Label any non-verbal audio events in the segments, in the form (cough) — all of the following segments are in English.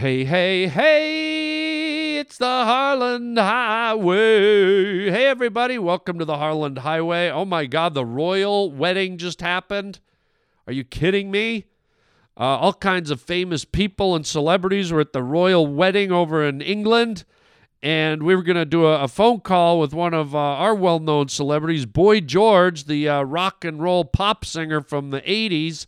Hey, hey, hey, it's the Harland Highway. Hey, everybody, welcome to the Harland Highway. Oh my God, the royal wedding just happened. Are you kidding me? Uh, all kinds of famous people and celebrities were at the royal wedding over in England. And we were going to do a, a, phone call with one of uh, our well known celebrities, Boy George, the uh, rock and roll pop singer from the 80s.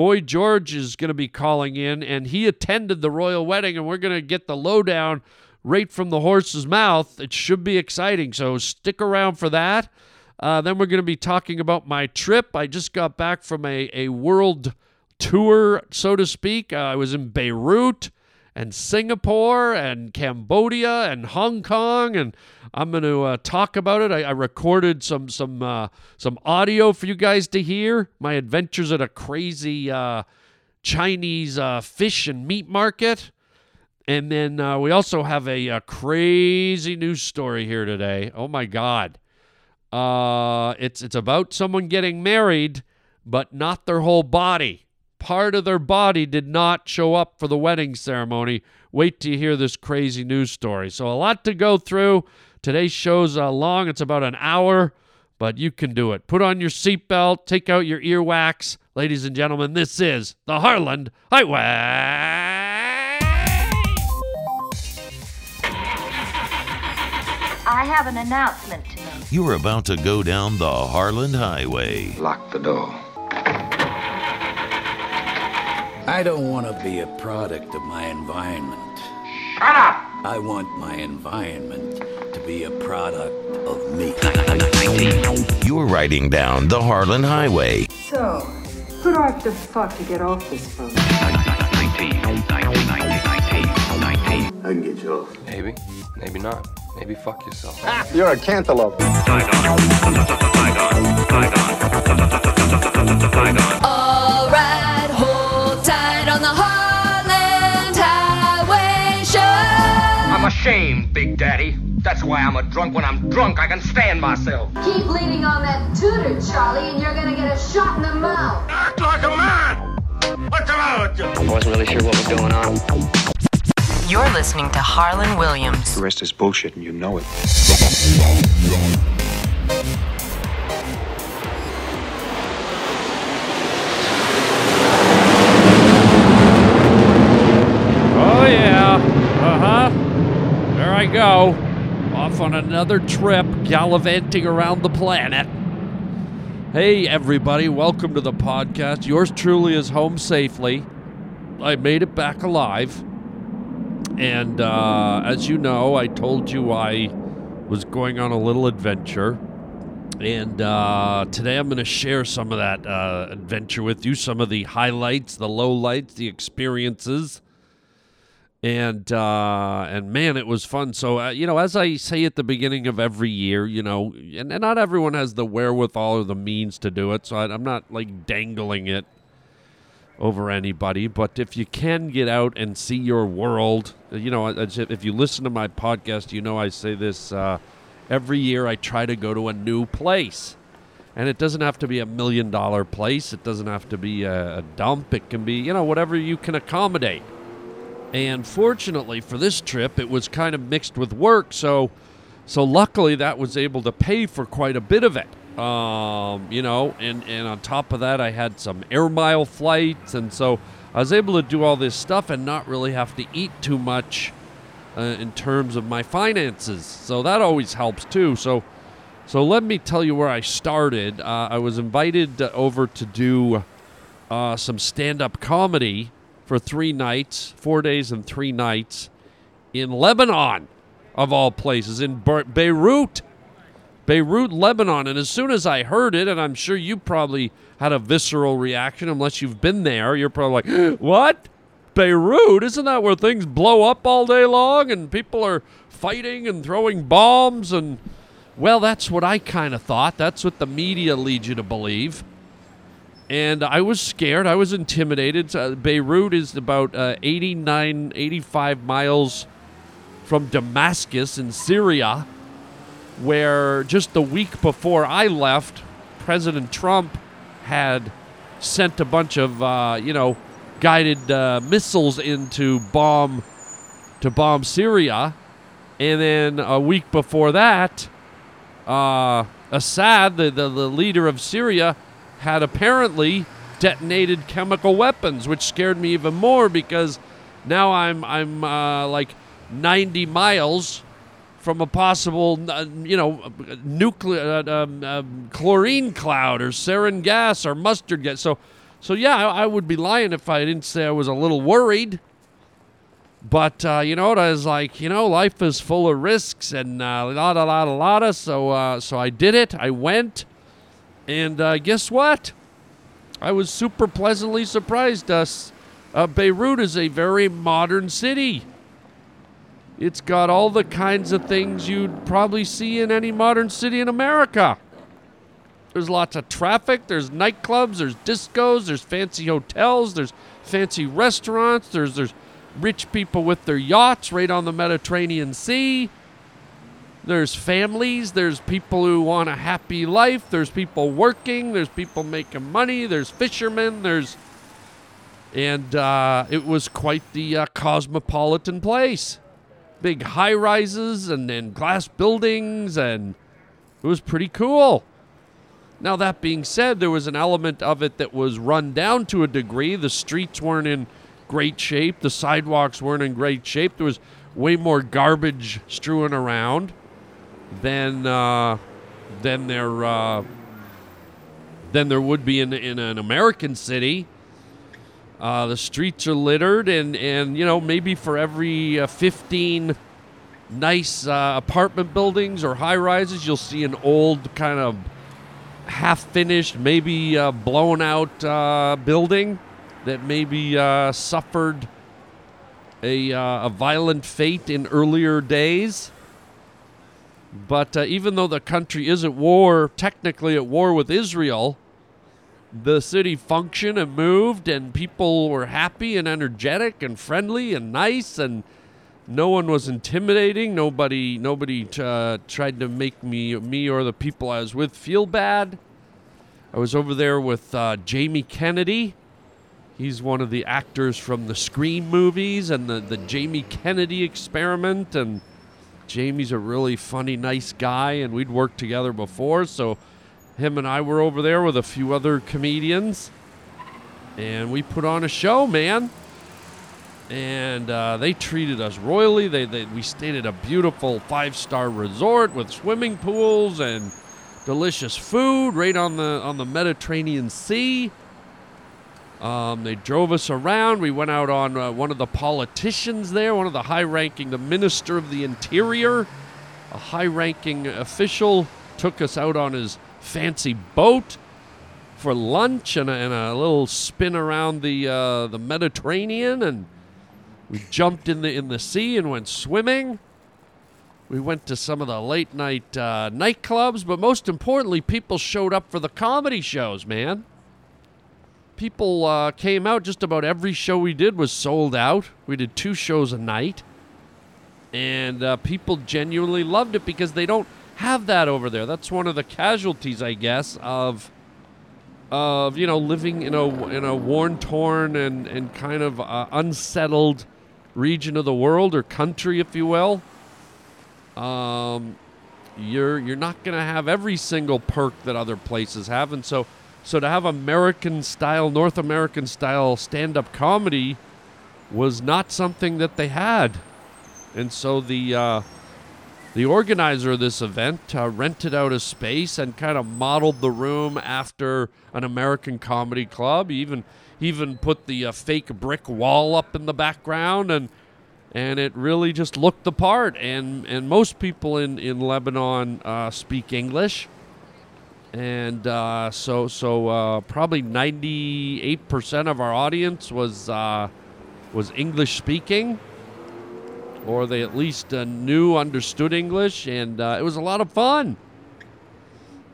Boy George is going to be calling in, and he attended the royal wedding, and we're going to get the lowdown right from the horse's mouth. It should be exciting, so stick around for that. Uh, then we're going to be talking about my trip. I just got back from a, a world tour, so to speak. Uh, I was in Beirut and Singapore and Cambodia and Hong Kong, and I'm going to uh, talk about it. I, I, recorded some some uh, some audio for you guys to hear. My adventures at a crazy uh, Chinese uh, fish and meat market, and then uh, we also have a, a, crazy news story here today. Oh my God! Uh, it's it's about someone getting married, but not their whole body part of their body did not show up for the wedding ceremony. Wait till you hear this crazy news story. So, a lot to go through. Today's show's uh, long, it's about an hour, but you can do it. Put on your seatbelt, take out your earwax. Ladies and gentlemen, this is the Harland Highway. I have an announcement to make. You're about to go down the Harland Highway. Lock the door. I don't want to be a product of my environment. Shut up! I want my environment to be a product of me. You're riding down the Harland Highway. So, who do I have to fuck to get off this boat? I can get you off. Maybe, maybe not. Maybe fuck yourself. Ah, You're a cantaloupe. All right, hold tight on the Harland Highway Show. I'm ashamed, Big Daddy. That's why I'm a drunk. When I'm drunk, I can stand myself. Keep leaning on that tutor, Charlie, and you're gonna get a shot in the mouth. Act like a man! What's the matter with you? I wasn't really sure what was going on. You're listening to Harland Williams. The rest is bullshit, and you know it. Go. Off on another trip, gallivanting around the planet. Hey, everybody. Welcome to the podcast. Yours truly is home safely. I made it back alive. And uh, as you know, I told you I was going on a little adventure. And uh, today I'm going to share some of that uh, adventure with you, some of the highlights, the lowlights, the experiences. And uh, and man, it was fun. So uh, you know, as I say at the beginning of every year, you know, and, and not everyone has the wherewithal or the means to do it. So I, I'm not like dangling it over anybody. But if you can get out and see your world, you know, if you listen to my podcast, you know I say this uh, every year. I try to go to a new place, and it doesn't have to be a million dollar place. It doesn't have to be a, a dump. It can be you know whatever you can accommodate. And fortunately for this trip, it was kind of mixed with work, so so luckily that was able to pay for quite a bit of it. Um, you know, and and on top of that, I had some air mile flights, and so I was able to do all this stuff and not really have to eat too much uh, in terms of my finances. So that always helps too. So. So let me tell you where I started. Uh, I was invited uh, over to do uh, some stand-up comedy for three nights, four days and three nights in Lebanon, of all places, in Be- Beirut. Beirut, Lebanon. And as soon as I heard it, and I'm sure you probably had a visceral reaction, unless you've been there, you're probably like, (gasps) what? Beirut? Isn't that where things blow up all day long and people are fighting and throwing bombs? And, well, that's what I kind of thought. That's what the media leads you to believe and I was scared. I was intimidated. Uh, Beirut is about uh, 89, 85 miles from Damascus in Syria, where just the week before I left, President Trump had sent a bunch of, uh, you know, guided uh, missiles into bomb to bomb Syria, and then a week before that, uh, Assad, the, the the leader of Syria, had apparently detonated chemical weapons, which scared me even more because now I'm I'm uh, like 90 miles from a possible, uh, you know, nuclear uh, um, um, chlorine cloud or sarin gas or mustard gas. So, so yeah, I, I, would be lying if I didn't say I was a little worried. But uh, you know what? I was like, you know, life is full of risks and uh, lot, a lot, a lot. So, uh, so I did it. I went, and uh, guess what? I was super pleasantly surprised. Us, uh, Beirut is a very modern city. It's got all the kinds of things you'd probably see in any modern city in America. There's lots of traffic. There's nightclubs. There's discos. There's fancy hotels. There's fancy restaurants. There's there's rich people with their yachts right on the Mediterranean Sea. There's families. There's people who want a happy life. There's people working. There's people making money. There's fishermen. There's. And uh, it was quite the uh, cosmopolitan place. Big high rises and, and glass buildings, and it was pretty cool. Now, that being said, there was an element of it that was run down to a degree. The streets weren't in great shape, the sidewalks weren't in great shape. There was way more garbage strewn around than uh, than there uh, than there would be in in an American city. Uh, the streets are littered, and and you know maybe for every uh, 15 nice uh, apartment buildings or high rises, you'll see an old kind of half finished, maybe uh, blown out building that maybe suffered a, a violent fate in earlier days. But uh, even though the country is at war, technically at war with Israel, the city functioned and moved, and people were happy and energetic and friendly and nice, and no one was intimidating. Nobody, nobody uh, tried to make me, me or the people I was with feel bad. I was over there with uh, Jamie Kennedy. He's one of the actors from the Scream movies and the, the Jamie Kennedy experiment, and Jamie's a really funny, nice guy, and we'd worked together before, so him and I were over there with a few other comedians, and we put on a show, man. And uh, they treated us royally. They, they we stayed at a beautiful five-star resort with swimming pools and delicious food right on the on the Mediterranean Sea. Um, they drove us around. We went out on uh, one of the politicians there, one of the high ranking, the Minister of the Interior, a high ranking official, took us out on his fancy boat for lunch and a, and a little spin around the, uh, the Mediterranean. And we jumped in the, in the sea and went swimming. We went to some of the late night uh, nightclubs, but most importantly, people showed up for the comedy shows, man people uh, came out. Just about every show we did was sold out. We did two shows a night, and uh, people genuinely loved it because they don't have that over there. That's one of the casualties, I guess, of of you know living in a in a worn, torn, and and kind of uh, unsettled region of the world or country, if you will. Um, you're you're not going to have every single perk that other places have, and so so to have American style, North American style stand up comedy was not something that they had. And so the uh, the organizer of this event uh, rented out a space and kind of modeled the room after an American comedy club. He even even put the uh, fake brick wall up in the background and and it really just looked the part. And and most people in in Lebanon uh, speak English and uh, so so uh, probably 98% of our audience was uh, was English speaking, or they at least uh, knew understood English, and uh, it was a lot of fun.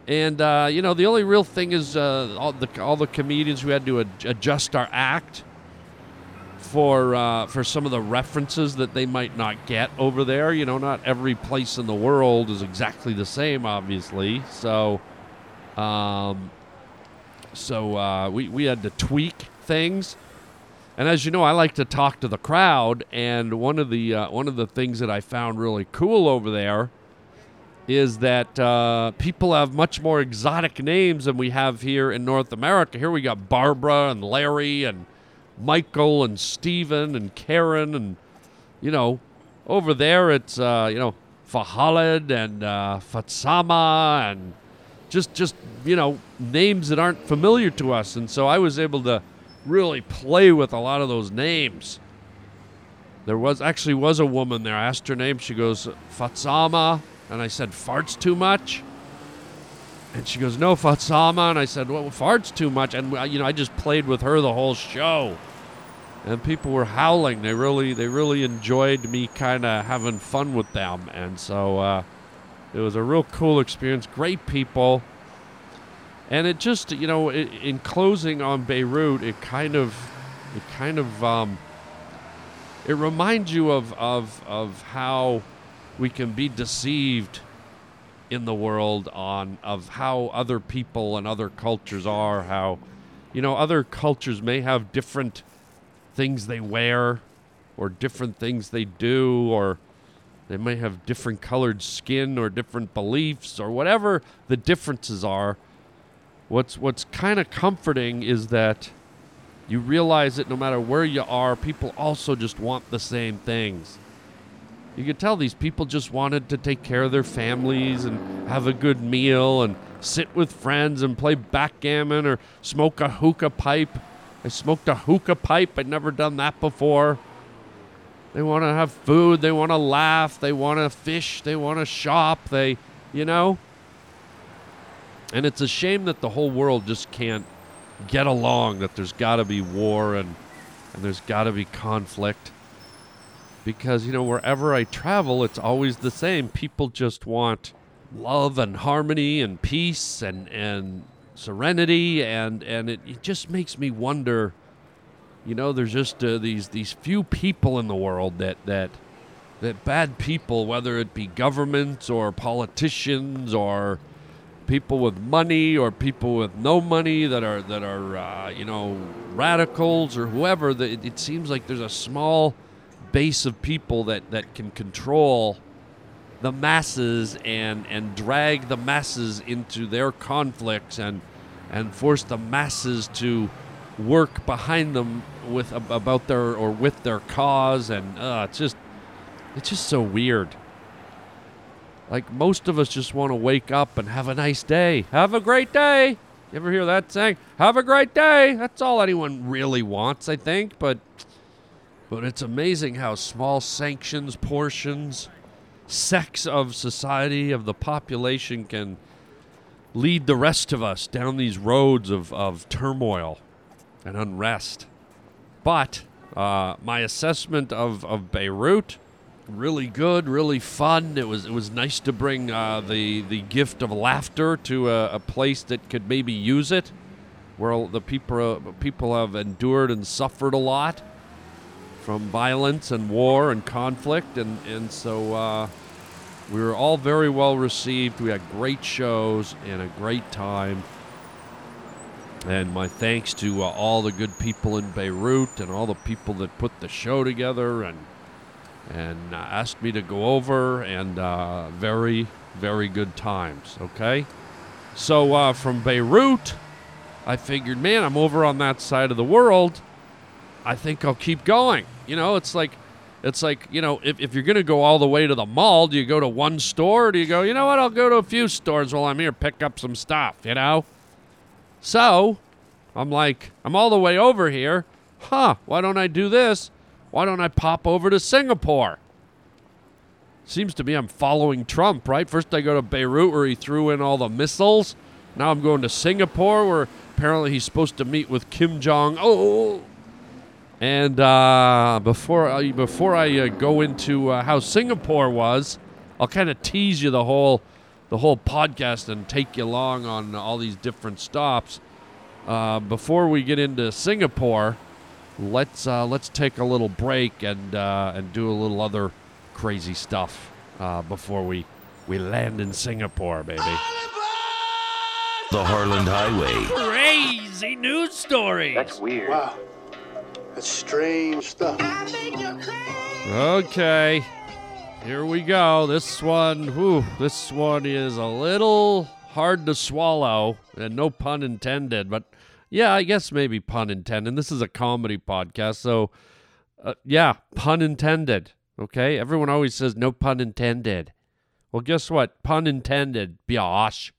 And uh, you know, the only real thing is all the all the comedians who had to ad- adjust our act for for some of the references that they might not get over there. You know, not every place in the world is exactly the same, obviously. So. Um, so uh, we, we had to tweak things. And as you know, I like to talk to the crowd, and one of the uh, one of the things that I found really cool over there is that uh, people have much more exotic names than we have here in North America. Here we got Barbara and Larry and Michael and Stephen and Karen, and you know, over there it's uh, you know Fahalid and uh, Fatsama and just just you know names that aren't familiar to us, and so I was able to really play with a lot of those names. There was actually was a woman there. I asked her name. She goes Fatsama, and I said farts too much. And she goes, "No, Fatsama." And I said, "Well, farts too much." And uh, you know, I just played with her the whole show, and people were howling. They really, they really enjoyed me kind of having fun with them, and so uh, it was a real cool experience. Great people, and it just, you know, i in closing on Beirut, it kind of, it kind of, um, it reminds you of of of how we can be deceived in the world on of how other people and other cultures are how you know other cultures may have different things they wear or different things they do or they may have different colored skin or different beliefs or whatever the differences are what's what's kind of comforting is that you realize that no matter where you are people also just want the same things you could tell these people just wanted to take care of their families and have a good meal and sit with friends and play backgammon or smoke a hookah pipe. I smoked a hookah pipe. I'd never done that before. They want to have food. They want to laugh. They want to fish. They want to shop. They, you know? And it's a shame that the whole world just can't get along, that there's got to be war and, and there's got to be conflict because you know wherever I travel, it's always the same. People just want love and harmony and peace and and serenity, and and it, it just makes me wonder. You know, there's just uh, these these few people in the world that that that bad people, whether it be governments or politicians or people with money or people with no money that are that are uh, you know radicals or whoever. It, it seems like there's a small base of people that, that can control the masses and, and drag the masses into their conflicts and and force the masses to work behind them with about their or with their cause and uh, it's just it's just so weird. Like most of us just want to wake up and have a nice day. Have a great day. You ever hear that saying? Have a great day. That's all anyone really wants, I think, but but it's amazing how small sanctions, portions, sects of society, of the population can lead the rest of us down these roads of, of turmoil and unrest. But uh, my assessment of, of Beirut, really good, really fun. It was it was nice to bring uh, the the gift of laughter to a, a, place that could maybe use it, where the people people have endured and suffered a lot from violence and war and conflict, and and so uh, we were all very well received. We had great shows and a great time. And my thanks to uh, all the good people in Beirut and all the people that put the show together and and uh, asked me to go over and uh, very very good times. Okay, so uh, from Beirut, I figured, man, I'm over on that side of the world. I think I'll keep going. You know, it's like it's like, you know, if, if you're going to go all the way to the mall, do you go to one store or do you go, you know what, I'll go to a few stores while I'm here, pick up some stuff, you know? So I'm like, I'm all the way over here. Huh, why don't I do this? Why don't I pop over to Singapore? Seems to me I'm following Trump, right? First I go to Beirut where he threw in all the missiles. Now I'm going to Singapore where apparently he's supposed to meet with Kim Jong. Oh, and uh, before I, before I uh, go into uh, how Singapore was, I'll kind of tease you the whole the whole podcast and take you along on all these different stops. Uh, before we get into Singapore, let's uh, let's take a little break and uh, and do a little other crazy stuff before we we land in Singapore, baby. The Harland Highway. Crazy news story. That's weird. Wow. That's strange stuff. Okay. Here we go. This one, whew, this one is a little hard to swallow, and no pun intended, but yeah, I guess maybe pun intended. This is a comedy podcast, so uh, yeah, pun intended. Okay, everyone always says no pun intended. Well, guess what? Pun intended. Biosh.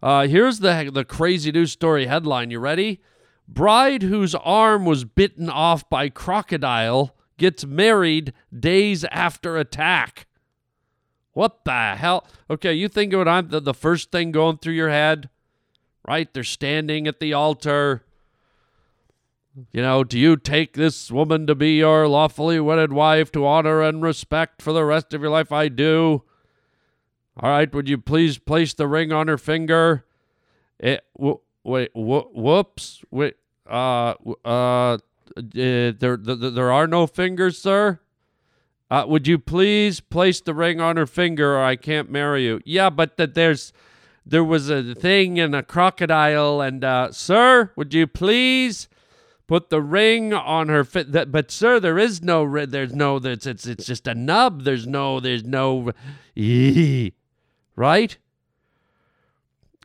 Uh, here's the the crazy news story headline. You ready? Bride whose arm was bitten off by crocodile gets married days after attack. What the hell? Okay, you think what I'm the, the first thing going through your head? Right? They're standing at the altar. You know, do you take this woman to be your lawfully wedded wife to honor and respect for the rest of your life? I do. All right, would you please place the ring on her finger? It, w- wait, whoops. Wait, uh, uh, there, there, there are no fingers, sir. Uh, would you please place the ring on her finger, or I can't marry you? Yeah, but that there's, there was a thing and a crocodile, and uh, sir, would you please put the ring on her fit? That, but sir, there is no, there's no, it's it's just a nub. There's no, there's no, right?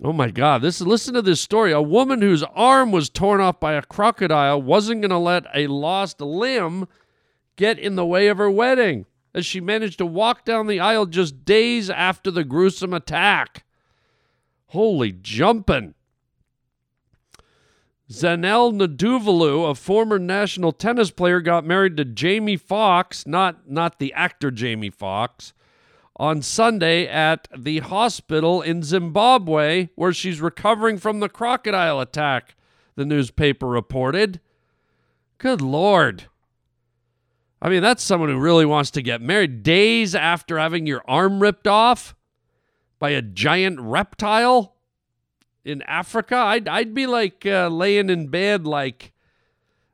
Oh my God! This listen to this story. A woman whose arm was torn off by a crocodile wasn't going to let a lost limb get in the way of her wedding, as she managed to walk down the aisle just days after the gruesome attack. Holy jumping! Zanel Naduvalu, a former national tennis player, got married to Jamie Fox, not not the actor Jamie Foxx on Sunday at the hospital in Zimbabwe where she's recovering from the crocodile attack, the newspaper reported. Good Lord. I mean, that's someone who really wants to get married days after having your arm ripped off by a giant reptile in Africa. I'd, I'd be like uh, laying in bed, like,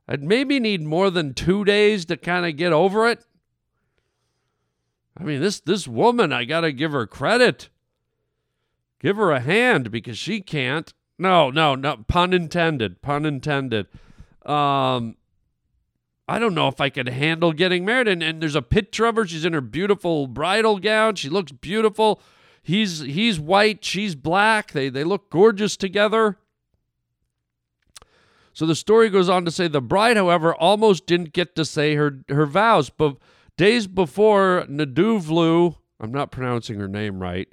I'd maybe need more than two days to kind of get over it. I mean, this this woman, I gotta give her credit. Give her a hand because she can't. No, no, no. Pun intended. Pun intended. Um, I don't know if I could handle getting married. And, and there's a picture of her. She's in her beautiful bridal gown. She looks beautiful. He's he's white. She's black. They they look gorgeous together. So the story goes on to say the bride, however, almost didn't get to say her her vows, but Days before, Naduvlu, I'm not pronouncing her name right,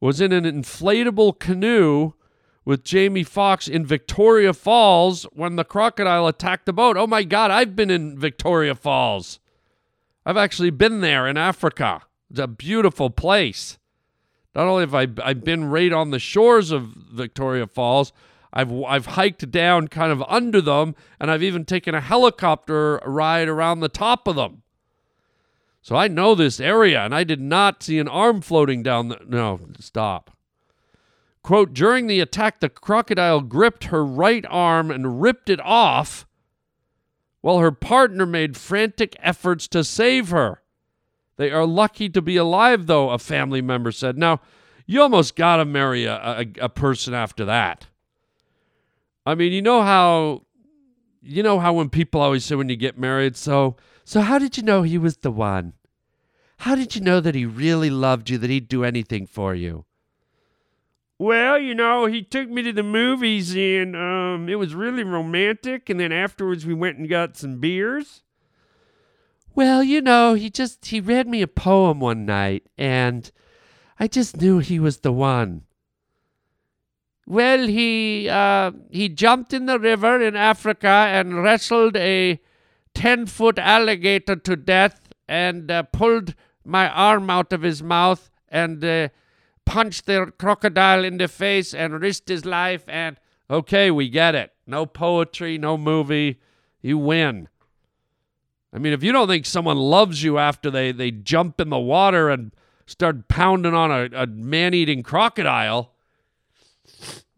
was in an inflatable canoe with Jamie Fox in Victoria Falls when the crocodile attacked the boat. Oh my God, I've been in Victoria Falls. I've actually been there in Africa. It's a beautiful place. Not only have I I've been right on the shores of Victoria Falls, I've I've hiked down kind of under them, and I've even taken a helicopter ride around the top of them. So I know this area, and I did not see an arm floating down the. No, stop. Quote During the attack, the crocodile gripped her right arm and ripped it off, while her partner made frantic efforts to save her. They are lucky to be alive, though, a family member said. Now, you almost got to marry a, a, a person after that. I mean, you know how you know how when people always say when you get married, so so how did you know he was the one? How did you know that he really loved you, that he'd do anything for you? Well, you know, he took me to the movies and um, it was really romantic. And then afterwards, we went and got some beers. Well, you know, he just he read me a poem one night, and I just knew he was the one. Well, he uh, he jumped in the river in Africa and wrestled a 10 foot alligator to death and uh, pulled my arm out of his mouth and uh, punched the crocodile in the face and risked his life. And okay, we get it. No poetry, no movie. You win. I mean, if you don't think someone loves you after they, they jump in the water and start pounding on a, a man eating crocodile,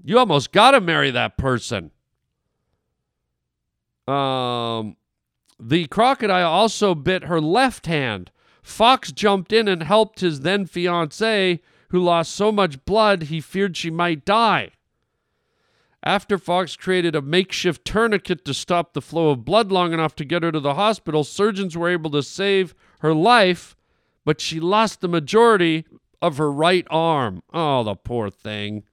you almost got to marry that person. Um, the crocodile also bit her left hand. Fox jumped in and helped his then fiancee, who lost so much blood he feared she might die. After Fox created a makeshift tourniquet to stop the flow of blood long enough to get her to the hospital, surgeons were able to save her life, but she lost the majority of her right arm. Oh, the poor thing.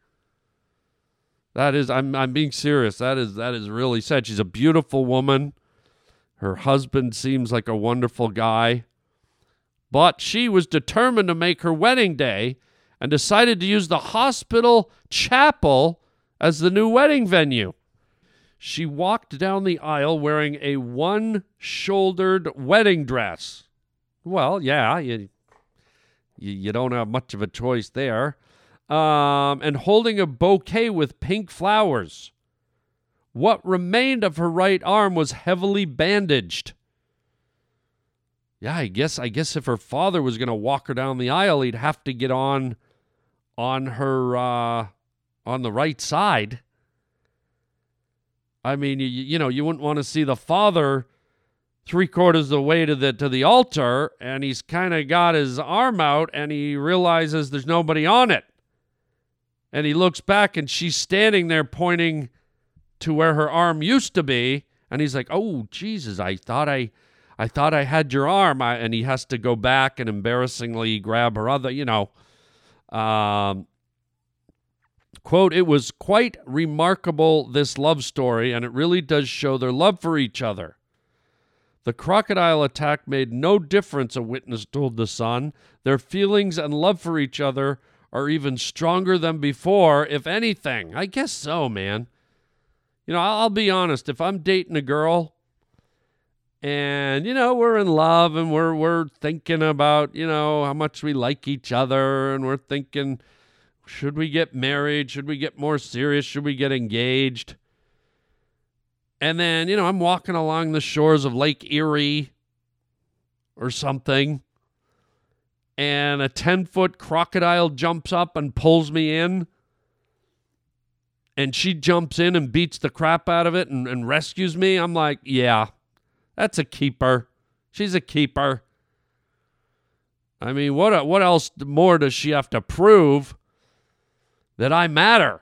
That is I'm I'm being serious. That is that is really sad. She's a beautiful woman. Her husband seems like a wonderful guy. But she was determined to make her wedding day and decided to use the hospital chapel as the new wedding venue. She walked down the aisle wearing a one shouldered wedding dress. Well, yeah, you, you, don't have much of a choice there. Um, and holding a bouquet with pink flowers. What remained of her right arm was heavily bandaged. Yeah, I guess I guess if her father was going to walk her down the aisle, he'd have to get on on her uh, on the right side. I mean, you, you know, you wouldn't want to see the father three quarters of the way to the to the altar, and he's kind of got his arm out, and he realizes there's nobody on it, and he looks back, and she's standing there pointing to where her arm used to be, and he's like, "Oh Jesus, I thought I." I thought I had your arm, I, and he has to go back and embarrassingly grab her other, you know. Um, quote, it was quite remarkable, this love story, and it really does show their love for each other. The crocodile attack made no difference, a witness told The Sun. Their feelings and love for each other are even stronger than before, if anything. I guess so, man. You know, I'll be honest. If I'm dating a girl and you know we're in love and we're we're thinking about you know how much we like each other and we're thinking should we get married? Should we get more serious? Should we get engaged? And then you know i'm walking along the shores of lake erie or something and a 10 foot crocodile jumps up and pulls me in and she jumps in and beats the crap out of it and, and rescues me. I'm like yeah that's a keeper. She's a keeper. I mean, what what else more does she have to prove that I matter?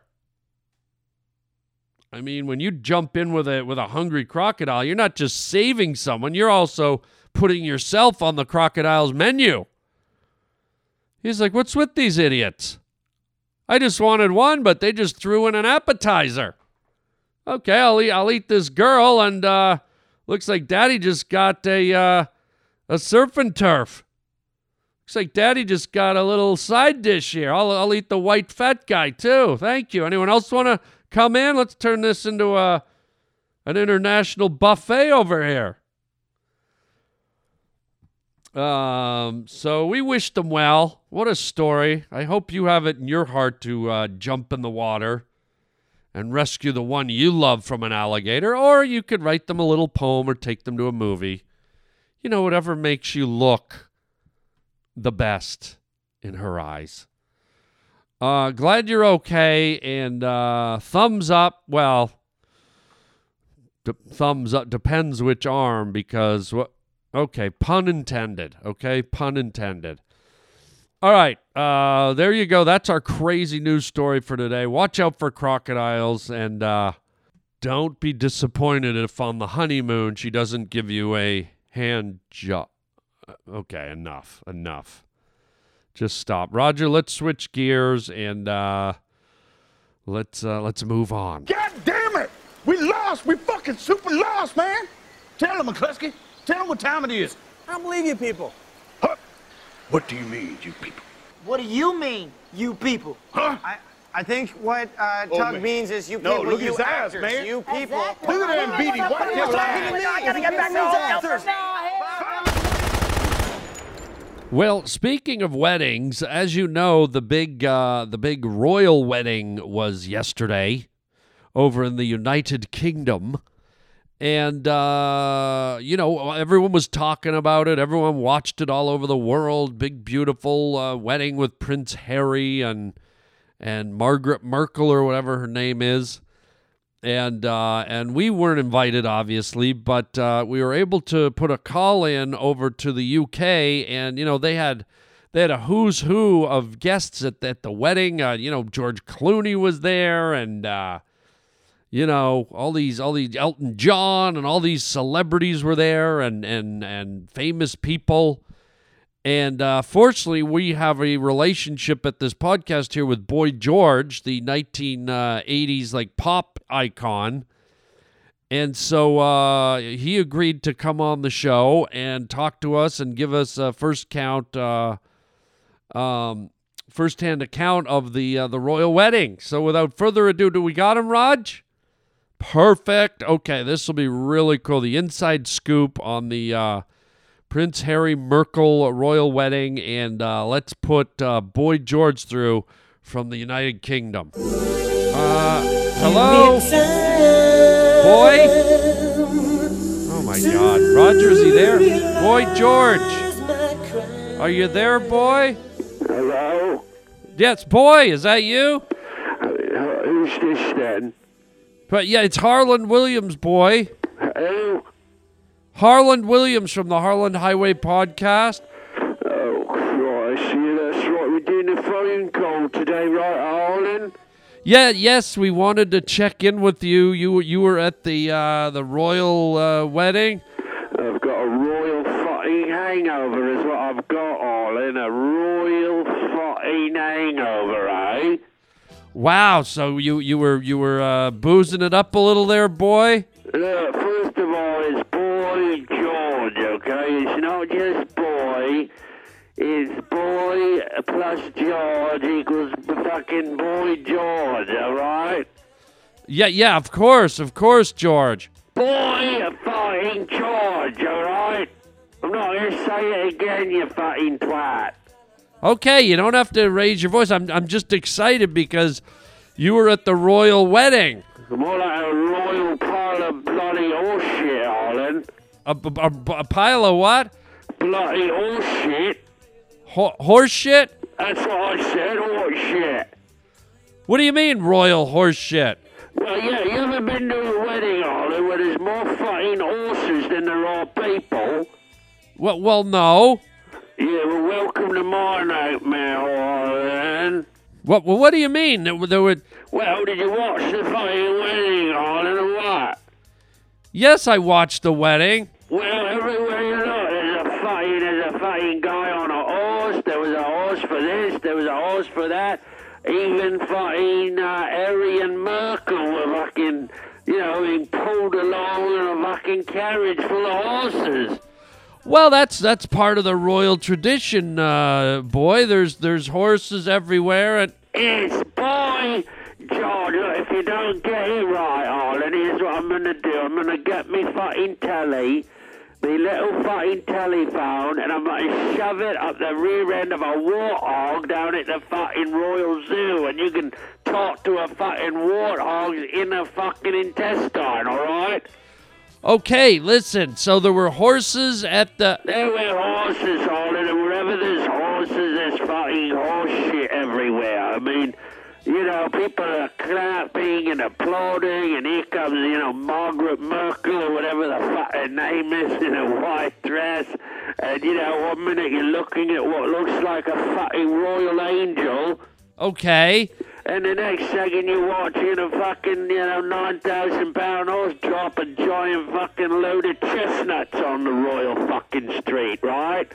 I mean, when you jump in with a with a hungry crocodile, you're not just saving someone, you're also putting yourself on the crocodile's menu. He's like, "What's with these idiots? I just wanted one, but they just threw in an appetizer." Okay, I'll eat I'll eat this girl and uh Looks like Daddy just got a uh, a surf and turf. Looks like Daddy just got a little side dish here. I'll, I'll eat the white fat guy too. Thank you. Anyone else want to come in? Let's turn this into a an international buffet over here. Um, so we wish them well. What a story. I hope you have it in your heart to uh, jump in the water and rescue the one you love from an alligator, or you could write them a little poem or take them to a movie. You know, whatever makes you look the best in her eyes. Uh, glad you're okay, and uh, thumbs up. Well, d- thumbs up depends which arm, because what? Okay, pun intended. Okay, pun intended. All right. Uh, there you go. That's our crazy news story for today. Watch out for crocodiles and uh, don't be disappointed if on the honeymoon she doesn't give you a hand job. Uh, okay, enough. Enough. Just stop. Roger, let's switch gears and uh, let's uh, let's move on. God damn it! We lost! We fucking super lost, man! Tell them, McCluskey. Tell them what time it is. I don't believe you people. Huh? What do you mean, you people? What do you mean, you people? Huh? I, I think what uh, Oh, Tug man. means is you people, No, people, look at you his eyes, actors, man. you people. Look at them beady white You're devil talking to me. I gotta get back to those answers. Well, speaking of weddings, as you know, the big uh, the big royal wedding was yesterday over in the United Kingdom. And uh, you know, everyone was talking about it. Everyone watched it all over the world. Big beautiful uh, wedding with Prince Harry and and Margaret Merkel or whatever her name is. And uh, and we weren't invited, obviously, but uh, we were able to put a call in over to the UK, and you know they had they had a who's who of guests at, at the wedding. Uh, you know George Clooney was there, and uh, you know, all these all these Elton John and all these celebrities were there and and and famous people. And uh, fortunately, we have a relationship at this podcast here with Boy George, the 1980s like pop icon. And so uh, he agreed to come on the show and talk to us and give us a first count, uh, um, first-hand account of the uh, the royal wedding. So without further ado, do we got him, Raj? Perfect. Okay, this will be really cool. The inside scoop on the uh, Prince Harry Merkel royal wedding, and uh, let's put uh, Boy George through from the United Kingdom. Uh, hello, boy. Oh my God, Roger, is he there? Boy George, are you there, boy? Hello. Yes, boy, is that you? Uh, who's this then? But yeah, it's Harland Williams, boy. Who? Harland Williams from the Harland Highway Podcast. Oh, Christ, yeah, that's right. We're doing a phone call today, right, Harland? Yeah, yes, we wanted to check in with you. You you were at the uh, the royal uh, wedding. I've got a royal fucking hangover, is what I've got, Harland. A royal fucking hangover, eh? Wow, so you you were you were uh, boozing it up a little there, boy. Look, first of all, it's Boy and George, okay? It's not just boy. It's boy plus George equals fucking Boy George, alright? Yeah, yeah, of course, of course, George. Boy fucking George, alright? I'm not gonna say it again, you fucking twat. Okay, you don't have to raise your voice. I'm I'm just excited because you were at the royal wedding. More like a royal pile of bloody horseshit, Harland. A, a, a, pile of what? Bloody horseshit. Ho- horse shit? That's what I said, horseshit. What do you mean, royal horseshit? Well, yeah, you ever been to a wedding, Harland, where there's more fucking horses than there are people? Well, well, no. Yeah, well, welcome to my nightmare. What? Well, what do you mean? There, were- there were. Well, did you watch the fucking wedding, Harland, or what? Yes, I watched the wedding. Well, everywhere you look, there's a fucking, there's a fucking guy on a horse. There was a horse for this. There was a horse for that. Even fucking uh, Harry and Merkel were fucking, you know, being pulled along in a fucking carriage full of horses. Well, that's that's part of the royal tradition, uh, boy. There's there's horses everywhere, and It's boy John. Look, if you don't get it right, Harland, here's what I'm gonna do. I'm gonna get me fucking telly, me little fucking telephone, and I'm gonna shove it up the rear end of a warthog down at the fucking Royal Zoo, and you can talk to a fucking warthog in a fucking intestine, alright? Okay, listen. So there were horses at the. There were horses, Harland, and wherever there's horses, there's fucking horse shit everywhere. I mean, you know, people are clapping and applauding, and here comes, you know, Margaret Merkel or whatever the fucking name is in a white dress. And, you know, one minute you're looking at what looks like a fucking royal angel, Okay. And the next second you're watching a fucking, you know, 9,000 pound horse drop a giant fucking load of chestnuts on the royal fucking street, right?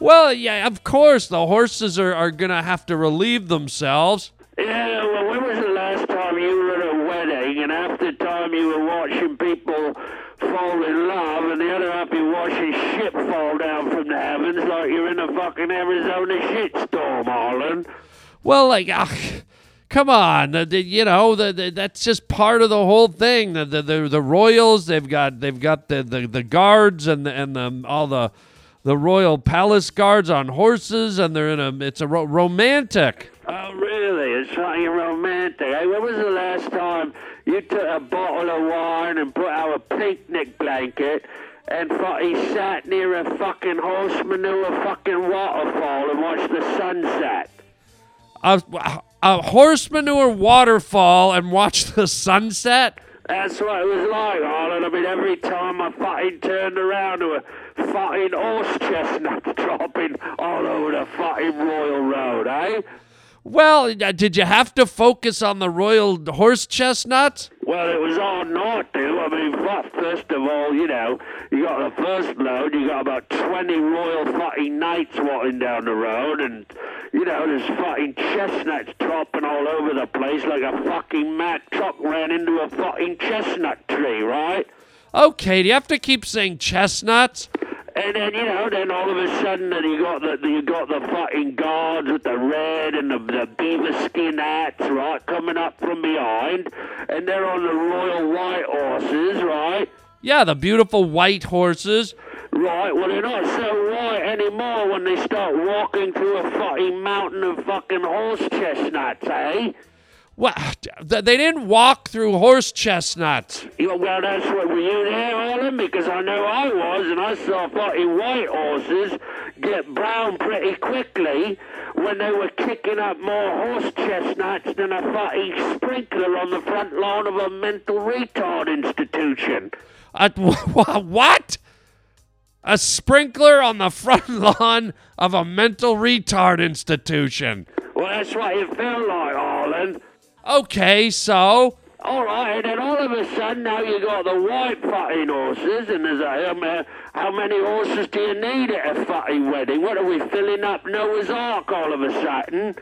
Well, yeah, of course the horses are, are gonna have to relieve themselves. Yeah, well, when was the last time you were at a wedding and half the time you were watching people fall in love and the other half you're watching shit fall down from the heavens like you're in a fucking Arizona shitstorm, Harland? Well, like, (laughs) ah, come on, the, the- you know, the, that's just part of the whole thing. The, the the the royals, they've got they've got the, the, the guards and the, and the, all the the royal palace guards on horses, and they're in a it's a ro- romantic. Oh, really? It's fucking romantic. Hey, when was the last time you took a bottle of wine and put out a picnic blanket and fucking sat near a fucking horse manure fucking waterfall and watched the sunset? A, a horse manure waterfall and watch the sunset. That's what it was like, Harland. I mean, every time I fucking turned around, there were fucking horse chestnuts (laughs) dropping all over the fucking Royal Road, eh? Well, uh, did you have to focus on the royal horse chestnuts? Well, it was hard not to. I mean, first of all, you know, you got the first load, you got about 20 royal fucking knights walking down the road, and, you know, there's fucking chestnuts dropping all over the place like a fucking Mack truck ran into a fucking chestnut tree, right? Okay, do you have to keep saying chestnuts? And then you know, then all of a sudden, then you got the you got the fucking guards with the red and the, the beaver skin hats, right, coming up from behind, and they're on the royal white horses, right? Yeah, the beautiful white horses. Right, well, they're not so white anymore when they start walking through a fucking mountain of fucking horse chestnuts, eh? What? They didn't walk through horse chestnuts. Yeah, well, that's what were you there, Arlen? Because I know I was, and I saw fucking white horses get brown pretty quickly when they were kicking up more horse chestnuts than a fucking sprinkler on the front lawn of a mental retard institution. Uh, (laughs) what? A sprinkler on the front (laughs) lawn of a mental retard institution. Well, that's what it felt like, Arlen. Okay, so. All right, and then all of a sudden now you got the white fucking horses, and there's a how many, how many horses do you need at a fucking wedding? What are we filling up Noah's Ark all of a sudden?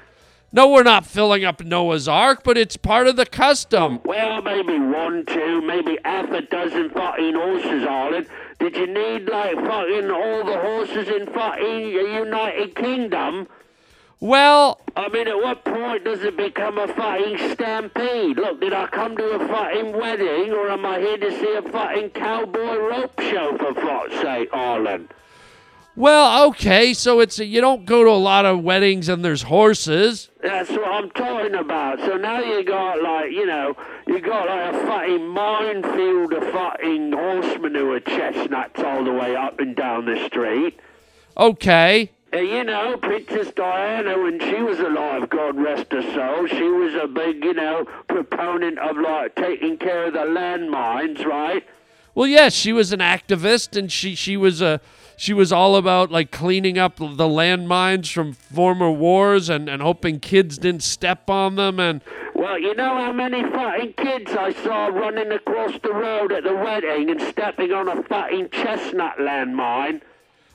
No, we're not filling up Noah's Ark, but it's part of the custom. Well, maybe one, two, maybe half a dozen fucking horses, Arlen. Did you need like fucking all the horses in fucking United Kingdom? Well, I mean, at what point does it become a fucking stampede? Look, did I come to a fucking wedding, or am I here to see a fucking cowboy rope show for fuck's sake, Arlen? Well, okay, so it's you don't go to a lot of weddings and there's horses. That's what I'm talking about. So now you got like, you know, you got like a fucking minefield of fucking horse manure chestnuts all the way up and down the street. Okay. And you know, Princess Diana, when she was alive, God rest her soul, she was a big, you know, proponent of like taking care of the landmines, right? Well, yes, she was an activist, and she she was a she was all about like cleaning up the landmines from former wars and and hoping kids didn't step on them and. Well, you know how many fucking kids I saw running across the road at the wedding and stepping on a fucking chestnut landmine.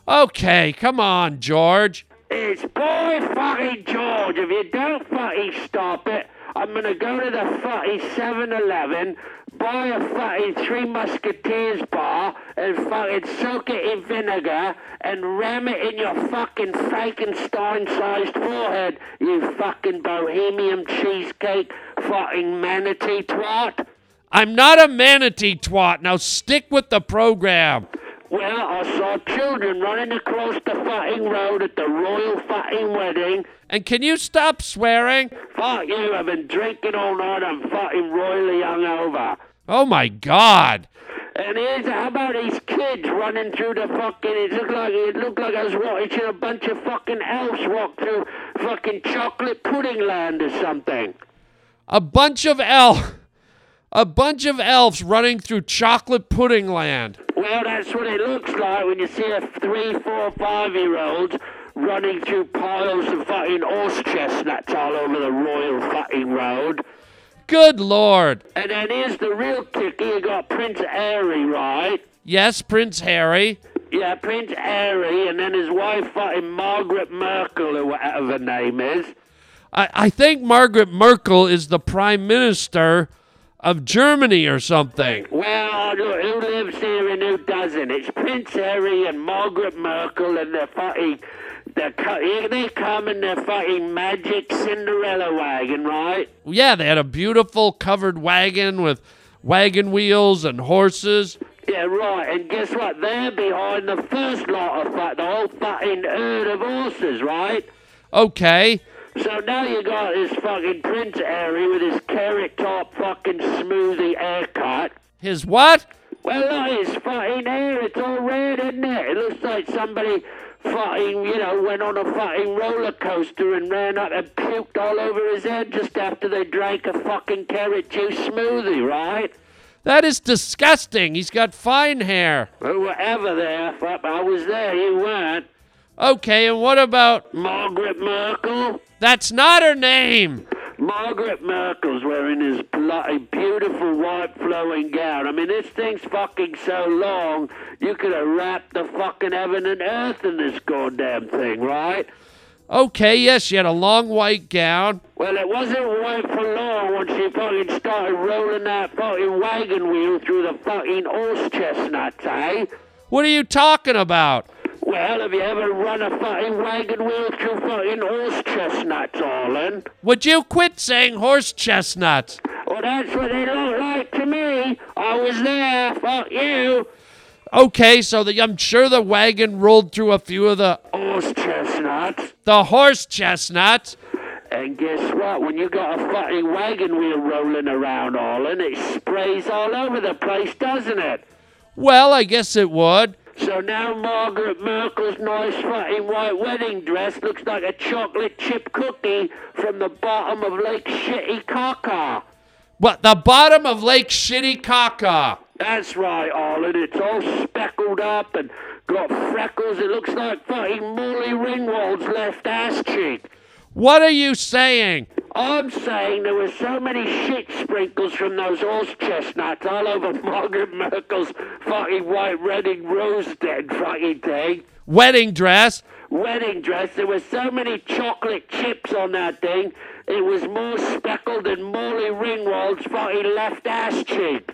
Okay, come on, George. It's boy fucking George. If you don't fucking stop it, I'm gonna go to the fucking 7-Eleven, buy a fucking Three Musketeers bar, and fucking soak it in vinegar and ram it in your fucking Frankenstein-sized forehead, you fucking bohemian cheesecake fucking manatee twat. I'm not a manatee twat. Now stick with the program. Well, I saw children running across the fucking road at the royal fucking wedding. And can you stop swearing? Fuck you, I've been drinking all night. I'm fucking royally hungover. Oh my god. And here's how about these kids running through the fucking? It looked like it looked like I was watching a bunch of fucking elves walk through fucking chocolate pudding land or something. A bunch of elf, a bunch of elves running through chocolate pudding land. Well, that's what it looks like when you see a three, four, five-year-old running through piles of fucking horse chestnuts all over the royal fucking road. Good lord. And then here's the real kicker. You got Prince Harry, right? Yes, Prince Harry. Yeah, Prince Harry, and then his wife, fucking Margaret Merkel, or whatever her name is. I, I think Margaret Merkel is the prime minister of Germany or something. Well, who lives here doesn't? It's Prince Harry and Margaret Merkel and they're fucking. They're, here they come in their fucking magic Cinderella wagon, right? Yeah, they had a beautiful covered wagon with wagon wheels and horses. Yeah, right. And guess what? They're behind the first lot of fuck, the whole fucking herd of horses, right? Okay. So now you got this fucking Prince Harry with his carrot top fucking smoothie haircut. His what? Well, that is fucking hair, it's all red, isn't it? It looks like somebody fucking, you know, went on a fucking roller coaster and ran up and puked all over his head just after they drank a fucking carrot juice smoothie, right? That is disgusting. He's got fine hair. Well, whatever there, I was there, you weren't. Okay, and what about. Margaret Merkel? That's not her name! Margaret Merkel's wearing this bloody beautiful white flowing gown. I mean, this thing's fucking so long, you could have wrapped the fucking heaven and earth in this goddamn thing, right? Okay, yes, she had a long white gown. Well, it wasn't white for long when she fucking started rolling that fucking wagon wheel through the fucking horse chestnuts, eh? What are you talking about? Well, have you ever run a fucking wagon wheel through fucking horse chestnuts, Arlen? Would you quit saying horse chestnuts? Well, that's what they look like to me. I was there. Fuck you. Okay, so the, I'm sure the wagon rolled through a few of the Horse chestnuts. the horse chestnuts. And guess what? When you got a fucking wagon wheel rolling around, Arlen, it sprays all over the place, doesn't it? Well, I guess it would. So now Margaret Merkel's nice fucking white wedding dress looks like a chocolate chip cookie from the bottom of Lake Shitty Caca. What, the bottom of Lake Shitty Caca? That's right, Arlen. It's all speckled up and got freckles. It looks like fucking Molly Ringwald's left ass cheek. What are you saying? I'm saying there were so many shit sprinkles from those horse chestnuts all over (laughs) Margaret Merkel's fucking white wedding rose dead fucking thing. Wedding dress? Wedding dress. There were so many chocolate chips on that thing. It was more speckled than Molly Ringwald's fucking left ass cheek.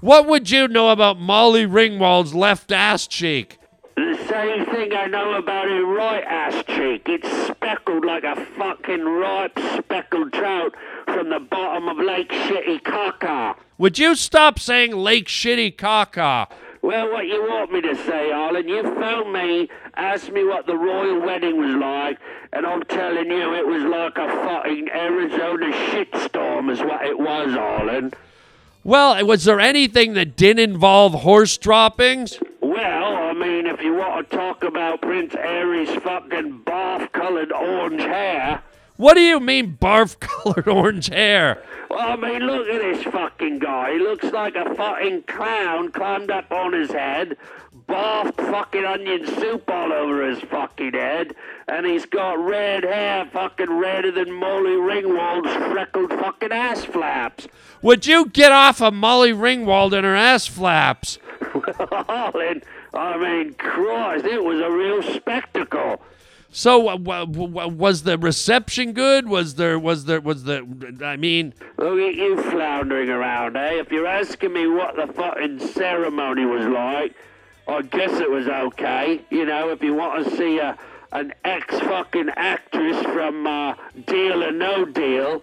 What would you know about Molly Ringwald's left ass cheek? The same thing I know about her right ass cheek. It's speckled like a fucking ripe speckled trout from the bottom of Lake Shitty Caca. Would you stop saying Lake Shitty Caca? Well, what you want me to say, Arlen? You phoned me, asked me what the royal wedding was like, and I'm telling you, it was like a fucking Arizona shitstorm, is what it was, Arlen. Well, was there anything that didn't involve horse droppings? Well, I mean, if you want to talk about Prince Harry's fucking barf-colored orange hair, What do you mean, barf colored (laughs) orange hair? well, I mean, look at this fucking guy. He looks like a fucking clown climbed up on his head, barfed fucking onion soup all over his fucking head, and he's got red hair fucking redder than Molly Ringwald's freckled fucking ass flaps. Would you get off of Molly Ringwald and her ass flaps? (laughs) Arlen, I mean, Christ, it was a real spectacle. So, uh, w- w- was the reception good? Was there, was there, was the, I mean, Look at you floundering around, eh? If you're asking me what the fucking ceremony was like, I guess it was okay. You know, if you want to see a an ex fucking actress from uh, Deal or No Deal,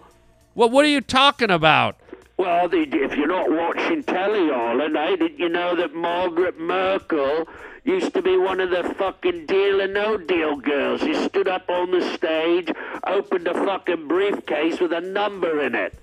Well, what are you talking about? Well, the, if you're not watching telly, Arlen, eh? Did you know that Margaret Merkel used to be one of the fucking Deal or No Deal girls? She stood up on the stage, opened a fucking briefcase with a number in it.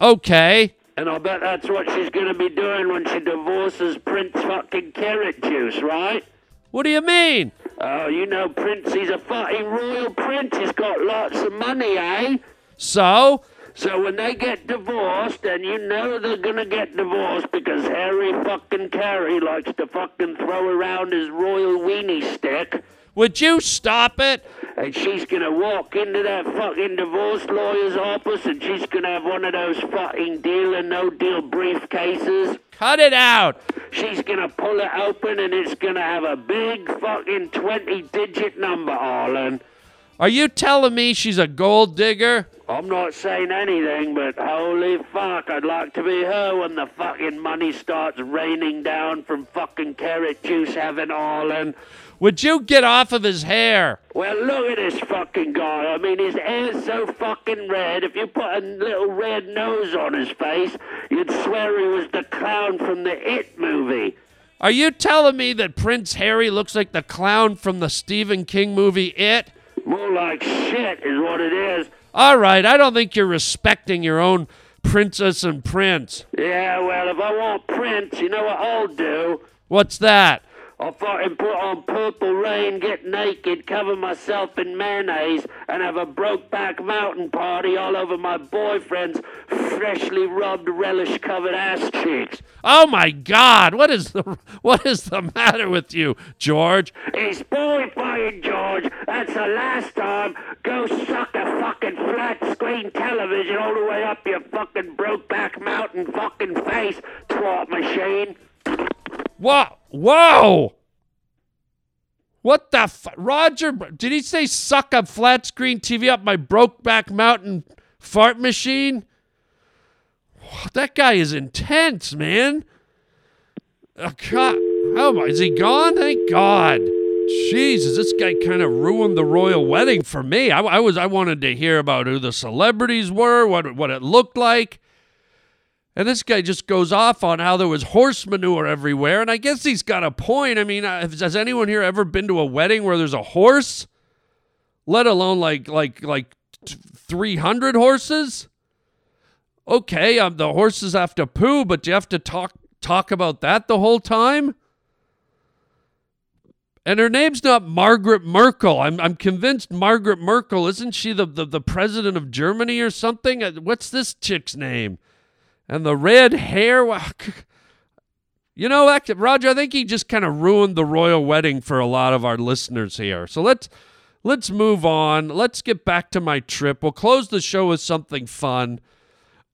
Okay. And I bet that's what she's gonna be doing when she divorces Prince fucking Carrot Juice, right? What do you mean? Oh, you know Prince, he's a fucking royal prince. He's got lots of money, eh? So? So when they get divorced, and you know they're gonna get divorced because Harry fucking Carey likes to fucking throw around his royal weenie stick. Would you stop it? And she's gonna walk into that fucking divorce lawyer's office and she's gonna have one of those fucking deal or no deal briefcases. Cut it out. She's gonna pull it open and it's gonna have a big fucking 20 digit number, Arlen. Are you telling me she's a gold digger? I'm not saying anything, but holy fuck, I'd like to be her when the fucking money starts raining down from fucking carrot juice heaven, Arlen. Would you get off of his hair? Well, look at this fucking guy. I mean, his hair's so fucking red. If you put a little red nose on his face, you'd swear he was the clown from the It movie. Are you telling me that Prince Harry looks like the clown from the Stephen King movie It? More like shit is what it is. All right, I don't think you're respecting your own princess and prince. Yeah, well, if I want Prince, you know what I'll do? What's that? I'll fucking put on purple rain, get naked, cover myself in mayonnaise, and have a Brokeback Mountain party all over my boyfriend's freshly rubbed, relish-covered ass cheeks. Oh my God! What is the what is the matter with you, George? It's boy fighting, George. That's the last time. Go suck a fucking flat screen television all the way up your fucking Brokeback Mountain fucking face, twat machine. Whoa! Whoa! What the f- Roger? Did he say suck a flat screen TV up my Brokeback Mountain fart machine? That guy is intense, man. Oh, God. Is he gone? Thank God. Jesus, this guy kind of ruined the royal wedding for me. I, I was I wanted to hear about who the celebrities were, what what it looked like. And this guy just goes off on how there was horse manure everywhere. And I guess he's got a point. I mean, uh, has anyone here ever been to a wedding where there's a horse? Let alone like like like 300 horses? Okay, um, the horses have to poo, but you have to talk talk about that the whole time? And her name's not Margaret Merkel. I'm, I'm convinced Margaret Merkel, isn't she the, the, the president of Germany or something? Uh, What's this chick's name? And the red hair. (laughs) You know, Roger, I think he just kind of ruined the royal wedding for a lot of our listeners here. So let's let's move on. Let's get back to my trip. We'll close the show with something fun.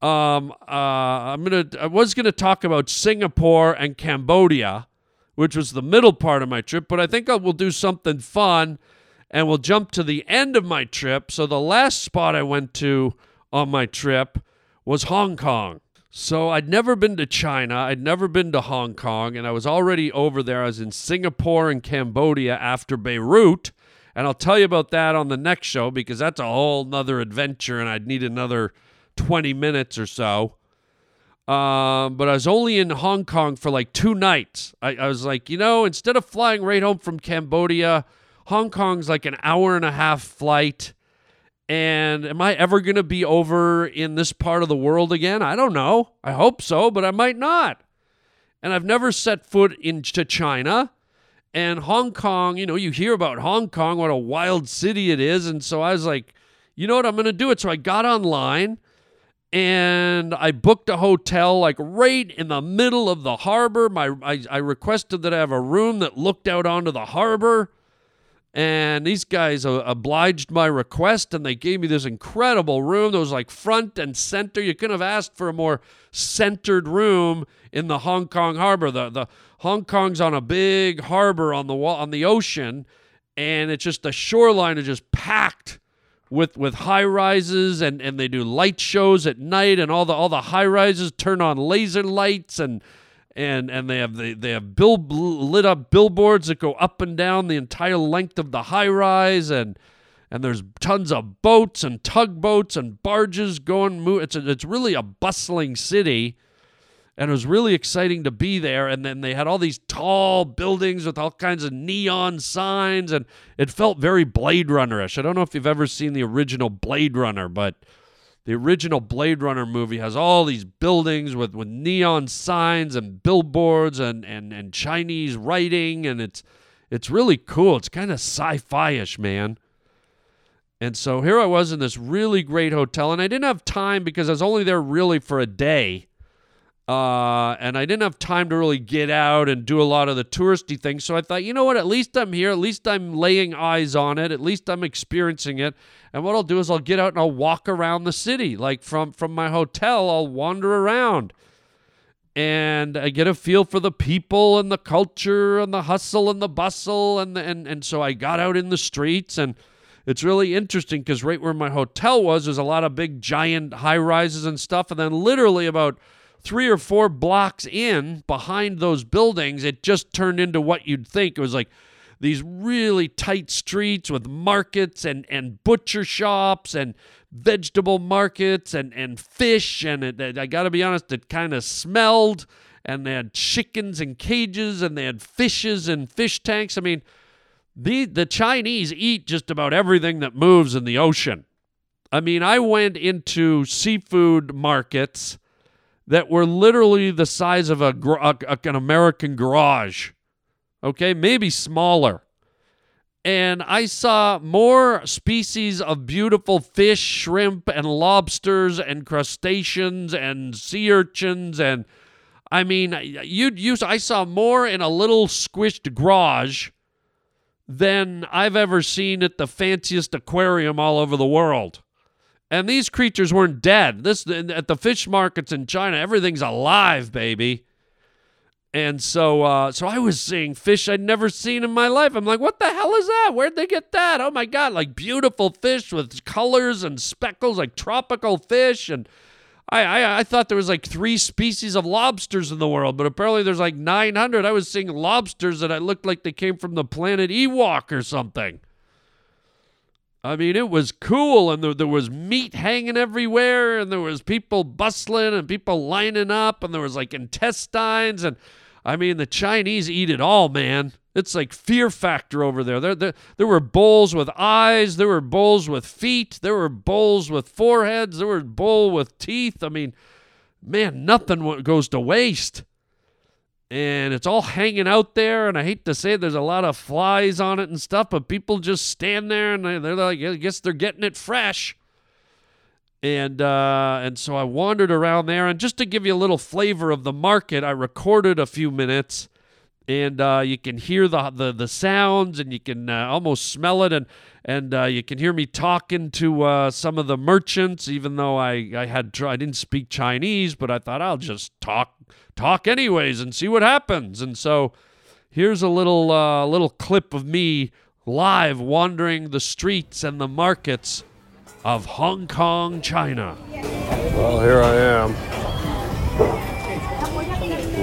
Um, uh, I'm gonna. I was gonna talk about Singapore and Cambodia, which was the middle part of my trip, but I think I will do something fun, and we'll jump to the end of my trip. So the last spot I went to on my trip was Hong Kong. So I'd never been to China, I'd never been to Hong Kong, and I was already over there. I was in Singapore and Cambodia after Beirut, and I'll tell you about that on the next show because that's a whole nother adventure, and I'd need another 20 minutes or so. Um, but I was only in Hong Kong for like two nights. I, I was like, you know, instead of flying right home from Cambodia, Hong Kong's like an hour and a half flight. And am I ever going to be over in this part of the world again? I don't know. I hope so, but I might not. And I've never set foot into China. And Hong Kong, you know, you hear about Hong Kong, what a wild city it is. And so I was like, you know what, I'm going to do it. So I got online and I booked a hotel like right in the middle of the harbor. My I, I requested that I have a room that looked out onto the harbor. And these guys uh, obliged my request and they gave me this incredible room that was like front and center. You couldn't have asked for a more centered room in the Hong Kong harbor. The, the Hong Kong's on a big harbor on the on the ocean, and it's just the shoreline is just packed with with high rises and and they do light shows at night and all the all the high rises turn on laser lights and and and they have they, they have bill lit up billboards that go up and down the entire length of the high rise and and there's tons of boats and tugboats and barges going it's a, it's really a bustling city and it was really exciting to be there and then they had all these tall buildings with all kinds of neon signs and it felt very blade runnerish. I don't know if you've ever seen the original blade runner but the original Blade Runner movie has all these buildings with, with neon signs and billboards and, and, and Chinese writing, and it's it's really cool. It's kind of sci-fi-ish, man. And so here I was in this really great hotel, and I didn't have time because I was only there really for a day. Uh, and I didn't have time to really get out and do a lot of the touristy things. So I thought, you know what? At least I'm here. At least I'm laying eyes on it. At least I'm experiencing it. And what I'll do is I'll get out and I'll walk around the city. Like from from my hotel, I'll wander around. And I get a feel for the people and the culture and the hustle and the bustle and the, and and so I got out in the streets and it's really interesting because right where my hotel was, there's a lot of big giant high rises and stuff, and then literally about three or four blocks in behind those buildings, it just turned into what you'd think. It was like these really tight streets with markets and, and butcher shops and vegetable markets and, and fish. And it, I got to be honest, it kind of smelled. And they had chickens in cages and they had fishes and fish tanks. I mean, the, the Chinese eat just about everything that moves in the ocean. I mean, I went into seafood markets that were literally the size of a, a, an American garage. okay, maybe smaller. And I saw more species of beautiful fish, shrimp, and lobsters, and crustaceans, and sea urchins, and I mean, you'd use. I saw more in a little squished garage than I've ever seen at the fanciest aquarium all over the world. And these creatures weren't dead. This at the fish markets in China, everything's alive, baby. And so, uh, so I was seeing fish I'd never seen in my life. I'm like, what the hell is that? Where'd they get that? Oh my god, like beautiful fish with colors and speckles, like tropical fish. And I, I, I thought there was like three species of lobsters in the world, but apparently there's like 900. I was seeing lobsters that I looked like they came from the planet Ewok or something. I mean, it was cool, and there, there was meat hanging everywhere, and there was people bustling and people lining up, and there was like intestines and I mean, the Chinese eat it all, man. It's like fear factor over there. There, there. there were bowls with eyes. There were bowls with feet. There were bowls with foreheads. There were bowl with teeth. I mean, man, nothing goes to waste. And it's all hanging out there. And I hate to say there's a lot of flies on it and stuff, but people just stand there and they're like, I guess they're getting it fresh and uh, and so I wandered around there, and just to give you a little flavor of the market, I recorded a few minutes, and uh, you can hear the, the the sounds, and you can uh, almost smell it, and and uh, you can hear me talking to uh, some of the merchants, even though I I had I didn't speak Chinese, but I thought I'll just talk talk anyways and see what happens, and so here's a little uh, little clip of me live wandering the streets and the markets of Hong Kong, China. Well, here I am,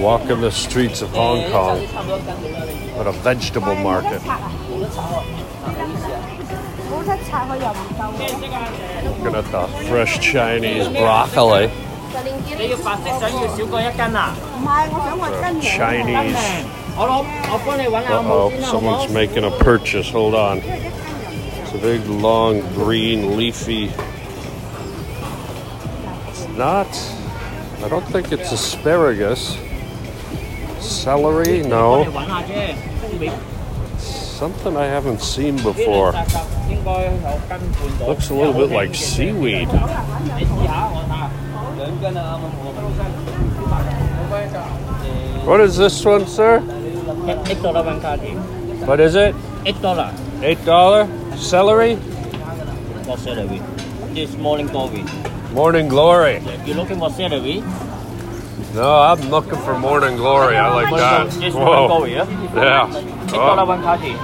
walking the streets of Hong Kong at a vegetable market. Looking at the fresh Chinese broccoli. The Chinese. Uh-oh, someone's making a purchase. Hold on. It's a big, long, green, leafy. It's not. I don't think it's asparagus. Celery? No. Something I haven't seen before. Looks a little bit like seaweed. What is this one, sir? What is it? Eight dollar. Eight dollar. Celery? What celery? This morning glory. Morning glory. You looking for celery? No, I'm looking for morning glory. I like that. This Whoa. morning glory, yeah? Yeah. Eight dollar one carton.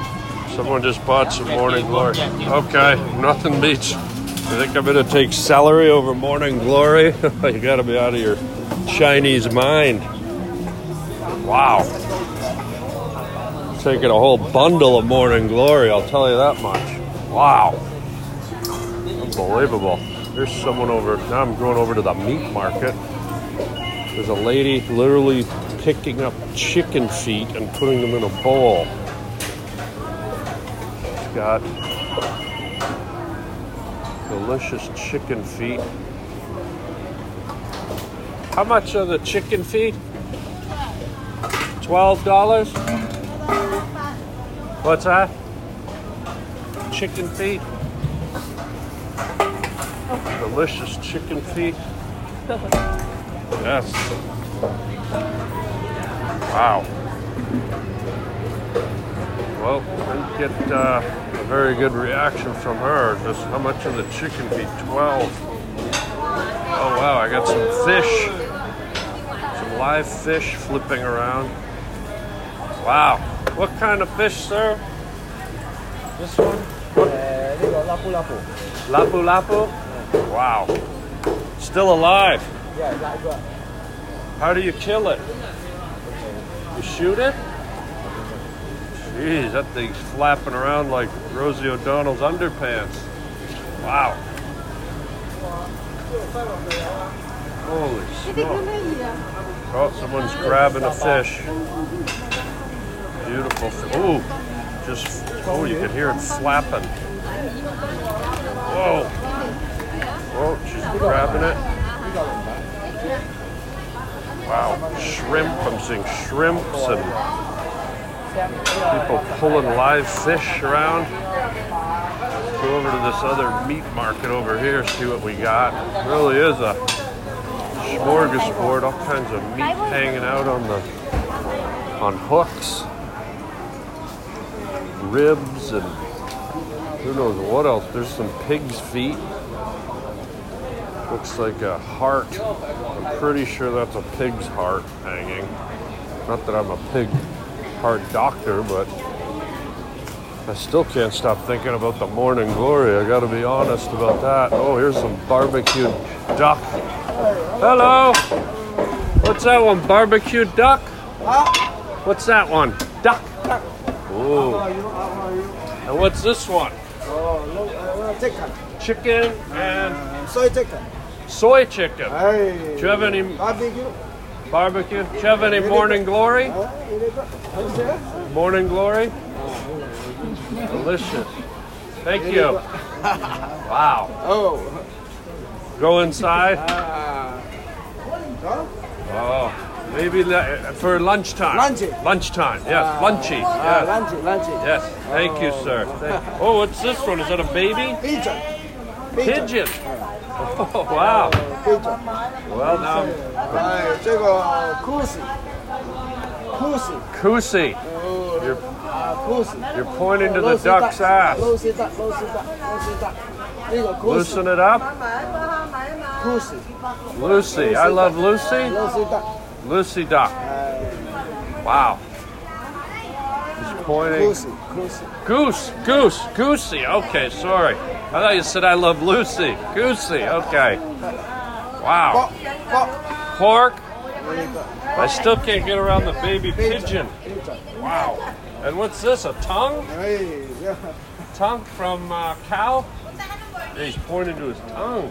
Someone just bought some morning glory. Okay, nothing beats. I think I'm gonna take celery over morning glory. (laughs) you gotta be out of your Chinese mind. Wow. Taking a whole bundle of morning glory, I'll tell you that much. Wow. Unbelievable. There's someone over, now I'm going over to the meat market. There's a lady literally picking up chicken feet and putting them in a bowl. She's got delicious chicken feet. How much are the chicken feet? Twelve dollars? What's that? Chicken feet? Delicious chicken feet. Yes. Wow. Well, didn't get uh, very good reaction from her. Just how much of the chicken feet? 12. Oh wow, I got some fish. Some live fish flipping around. Wow. What kind of fish, sir? This one? What? lapu lapu. Lapu lapu? Wow. Still alive. Yeah. Uh, how do you kill it? You shoot it? Jeez, that thing's flapping around like Rosie O'Donnell's underpants. Wow. Holy smoke. Oh, someone's grabbing a fish. Beautiful. Ooh, just, oh, you can hear it flapping. Whoa. Whoa, she's grabbing it. Wow, shrimp. I'm seeing shrimps and People pulling live fish around. Go over to this other meat market over here, see what we got. really is a smorgasbord, all kinds of meat hanging out on the on hooks, ribs, and who knows what else. There's some pig's feet. Looks like a heart. I'm pretty sure that's a pig's heart hanging. Not that I'm a pig heart doctor, but I still can't stop thinking about the morning glory. I gotta be honest about that. Oh, here's some barbecued duck. Hello. What's that one? Barbecued duck? What's that one? Duck. Ooh. And what's this one? chicken. Chicken and soy chicken. soy chicken. Hey. Do you have any Barbecue. Barbecue? Do you have any morning glory? Morning glory? Delicious. Thank you. Wow. Oh. Go inside. Uh, Oh, maybe for lunchtime. Lunchy. Lunchtime. Yes, Uh, lunchy. uh, Yes. lunchy, lunchy. Yes. Thank you, sir. Thank- Oh, what's this one? Is that a baby? Pigeon. Pigeon. Oh, wow. Well done. Right, 这个 Kusi. Kusi. Kusi. You're, You're pointing to the duck's ass. Loosen it up. Loosen it up. Kusi. Lucy. I love Lucy. Lucy duck. Wow. He's pointing. Goose. Goose. Goosey. Okay, sorry. I thought you said I love Lucy. Goosey. Okay. Wow. pork. I still can't get around the baby pigeon. Wow. And what's this? A tongue? Tongue from uh, cow? He's pointing to his tongue.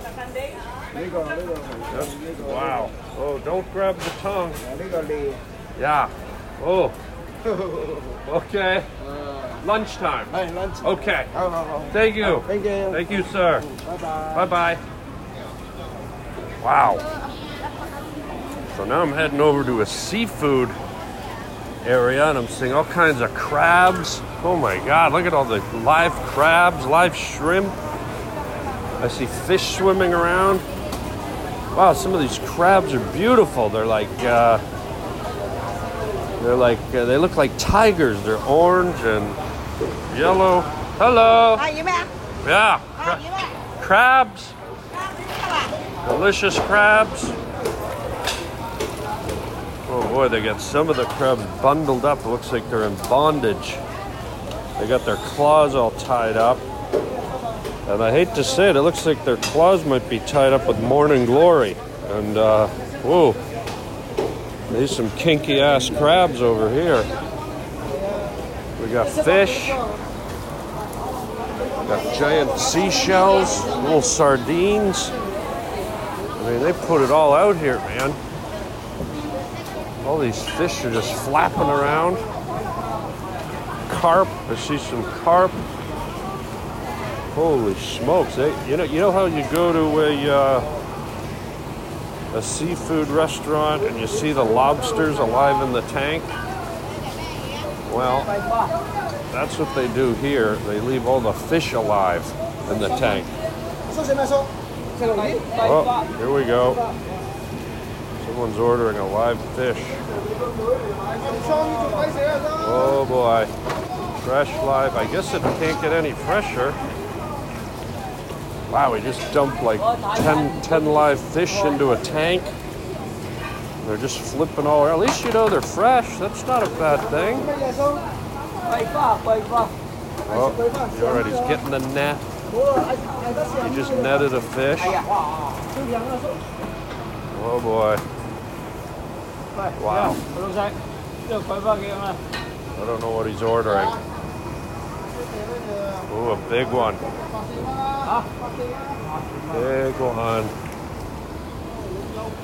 That's, wow. Oh, don't grab the tongue. Yeah. Oh. Okay. Lunchtime. Okay. Thank you. Thank you. Thank you, sir. Bye bye. Bye bye. Wow. So now I'm heading over to a seafood area and I'm seeing all kinds of crabs. Oh my god, look at all the live crabs, live shrimp. I see fish swimming around. Wow, some of these crabs are beautiful. They're like, uh, they're like, uh, they look like tigers. They're orange and yellow. Hello. Hi, you back? Yeah. Cra- crabs. Delicious crabs. Oh boy, they got some of the crabs bundled up. It looks like they're in bondage. They got their claws all tied up. And I hate to say it, it looks like their claws might be tied up with morning glory. And, uh, whoa. There's some kinky ass crabs over here. We got fish. Got giant seashells, little sardines. Mean, they put it all out here, man. All these fish are just flapping around. Carp, I see some carp. Holy smokes! They, you know, you know how you go to a uh, a seafood restaurant and you see the lobsters alive in the tank? Well, that's what they do here. They leave all the fish alive in the tank. Oh, here we go. Someone's ordering a live fish. Oh boy. Fresh live. I guess it can't get any fresher. Wow, we just dumped like 10, 10 live fish into a tank. They're just flipping all around. At least you know they're fresh. That's not a bad thing. Oh, already getting the net. You just netted a fish. Oh boy. Wow. I don't know what he's ordering. Ooh, a big one. Big one.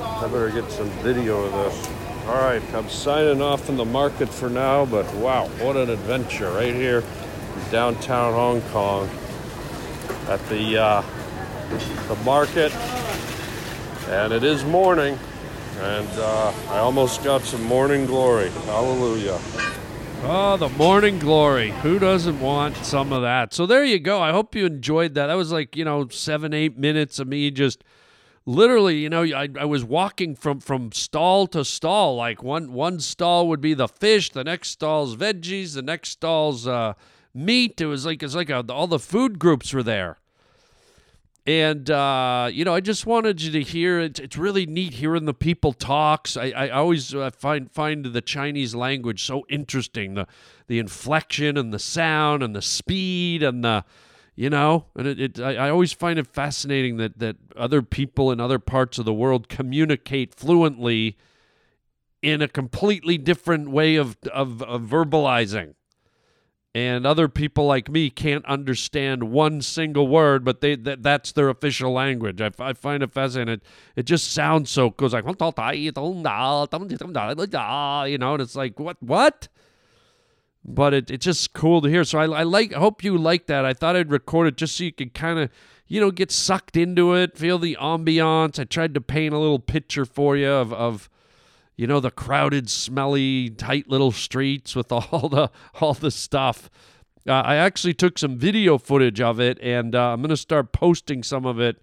I better get some video of this. All right, I'm signing off in the market for now, but wow, what an adventure right here in downtown Hong Kong at the uh, the market. And it is morning, and uh, I almost got some morning glory. Hallelujah. Oh, the morning glory. Who doesn't want some of that? So there you go. I hope you enjoyed that. That was like, you know, seven, eight minutes of me just literally, you know, I, I was walking from, from stall to stall. Like one, one stall would be the fish, the next stall's veggies, the next stall's uh, meat. It was like, it's like a, all the food groups were there. And, uh, you know, I just wanted you to hear it. It's really neat hearing the people talks. I, I always uh, find find the Chinese language so interesting. The the inflection and the sound and the speed and the, you know, and it, it I, I always find it fascinating that, that other people in other parts of the world communicate fluently in a completely different way of, of, of verbalizing and other people like me can't understand one single word, but they that, that's their official language. I, I find it fascinating. It, it just sounds so goes like you know, and it's like what what. But it, it's just cool to hear. So I, I like. I hope you like that. I thought I'd record it just so you could kind of, you know, get sucked into it, feel the ambiance. I tried to paint a little picture for you of of you know the crowded smelly tight little streets with all (laughs) the all the stuff uh, i actually took some video footage of it and uh, i'm going to start posting some of it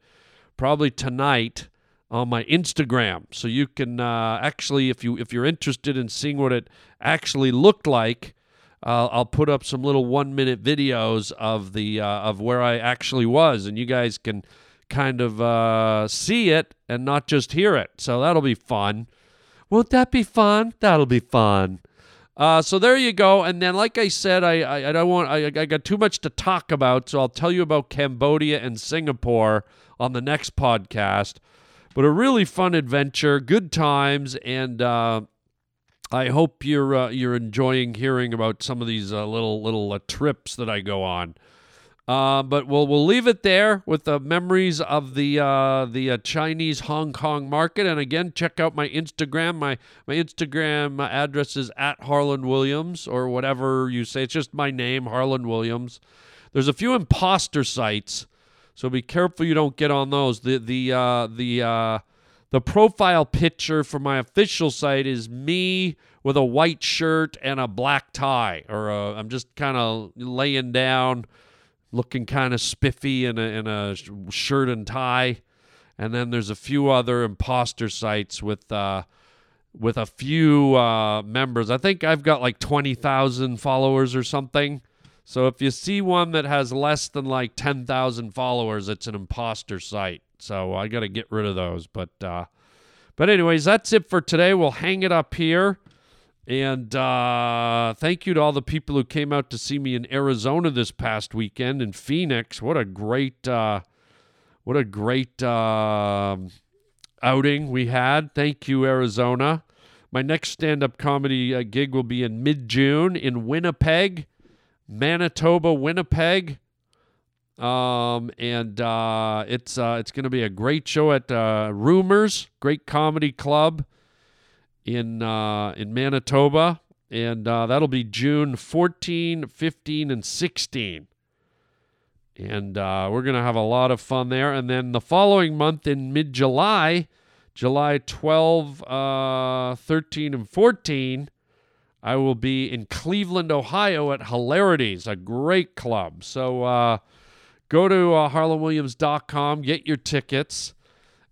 probably tonight on my instagram so you can uh, actually if you if you're interested in seeing what it actually looked like I'll put up some little one minute videos of the uh, of where I actually was, and you guys can kind of uh, see it and not just hear it. So that'll be fun. Won't that be fun? That'll be fun. Uh, so there you go. And then, like I said, I I, I don't want I, I got too much to talk about, so I'll tell you about Cambodia and Singapore on the next podcast. But a really fun adventure, good times, and uh, I hope you're uh, you're enjoying hearing about some of these uh, little little uh, trips that I go on. Uh, but we'll we'll leave it there with the memories of the uh, the uh, Chinese Hong Kong market. And again, check out my Instagram. My my Instagram address is at Harland Williams or whatever you say. It's just my name, Harland Williams. There's a few imposter sites, so be careful you don't get on those. The the uh, the uh, the profile picture for my official site is me with a white shirt and a black tie, or I'm just kind of laying down looking kind of spiffy in a, in a shirt and tie. And then there's a few other imposter sites with uh, with a few uh, members. I think I've got like 20,000 followers or something. So if you see one that has less than like 10,000 followers, it's an imposter site. So I got to get rid of those. But uh, but anyways, that's it for today. We'll hang it up here. And uh, thank you to all the people who came out to see me in Arizona this past weekend in Phoenix. What a great, uh, what a great uh, outing we had. Thank you, Arizona. My next stand-up comedy uh, gig will be in mid-June in Winnipeg, Manitoba, Winnipeg. Um, and uh, it's uh, it's going to be a great show at Rumors, great comedy club in uh, in Manitoba, and uh, that'll be June 14, 15, and 16. And uh, we're going to have a lot of fun there. And then the following month in mid July, July 12, uh, 13, and 14, I will be in Cleveland, Ohio at Hilarities, a great club. So uh, go to uh, harlandwilliams.com, get your tickets.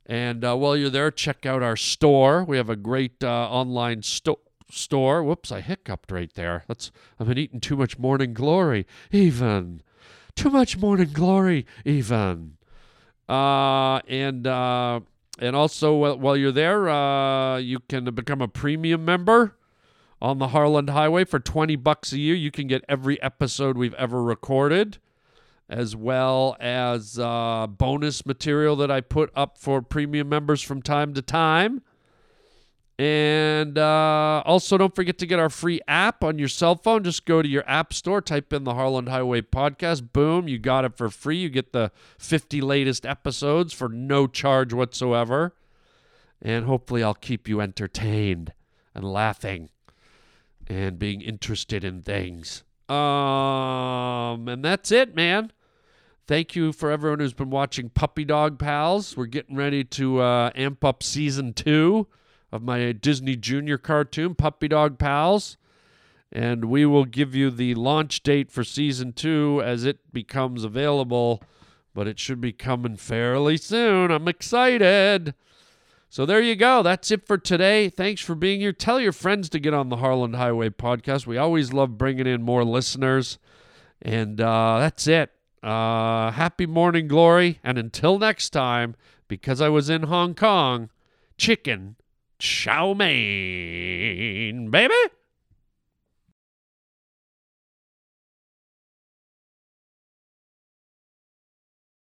And uh, while you're there, check out our store. We have a great uh, online sto- store. Whoops, I hiccuped right there. That's I've been eating too much morning glory. Even too much morning glory. Even. Uh, and uh, and also while you're there, uh, you can become a premium member on the Harland Highway for 20 bucks a year. You can get every episode we've ever recorded as well as uh, bonus material that I put up for premium members from time to time. And uh, also, don't forget to get our free app on your cell phone. Just go to your app store, type in the Harland Highway Podcast. Boom, you got it for free. You get the 50 latest episodes for no charge whatsoever. And hopefully, I'll keep you entertained and laughing and being interested in things. Um, and that's it, man. Thank you for everyone who's been watching Puppy Dog Pals. We're getting ready to uh, amp up season two of my Disney Junior cartoon, Puppy Dog Pals. and we will give you the launch date for season two as it becomes available. But it should be coming fairly soon. I'm excited. So there you go. That's it for today. Thanks for being here. Tell your friends to get on the Harland Highway podcast. We always love bringing in more listeners. And uh, that's it. Uh, happy morning glory. And until next time, because I was in Hong Kong, chicken chow mein, baby.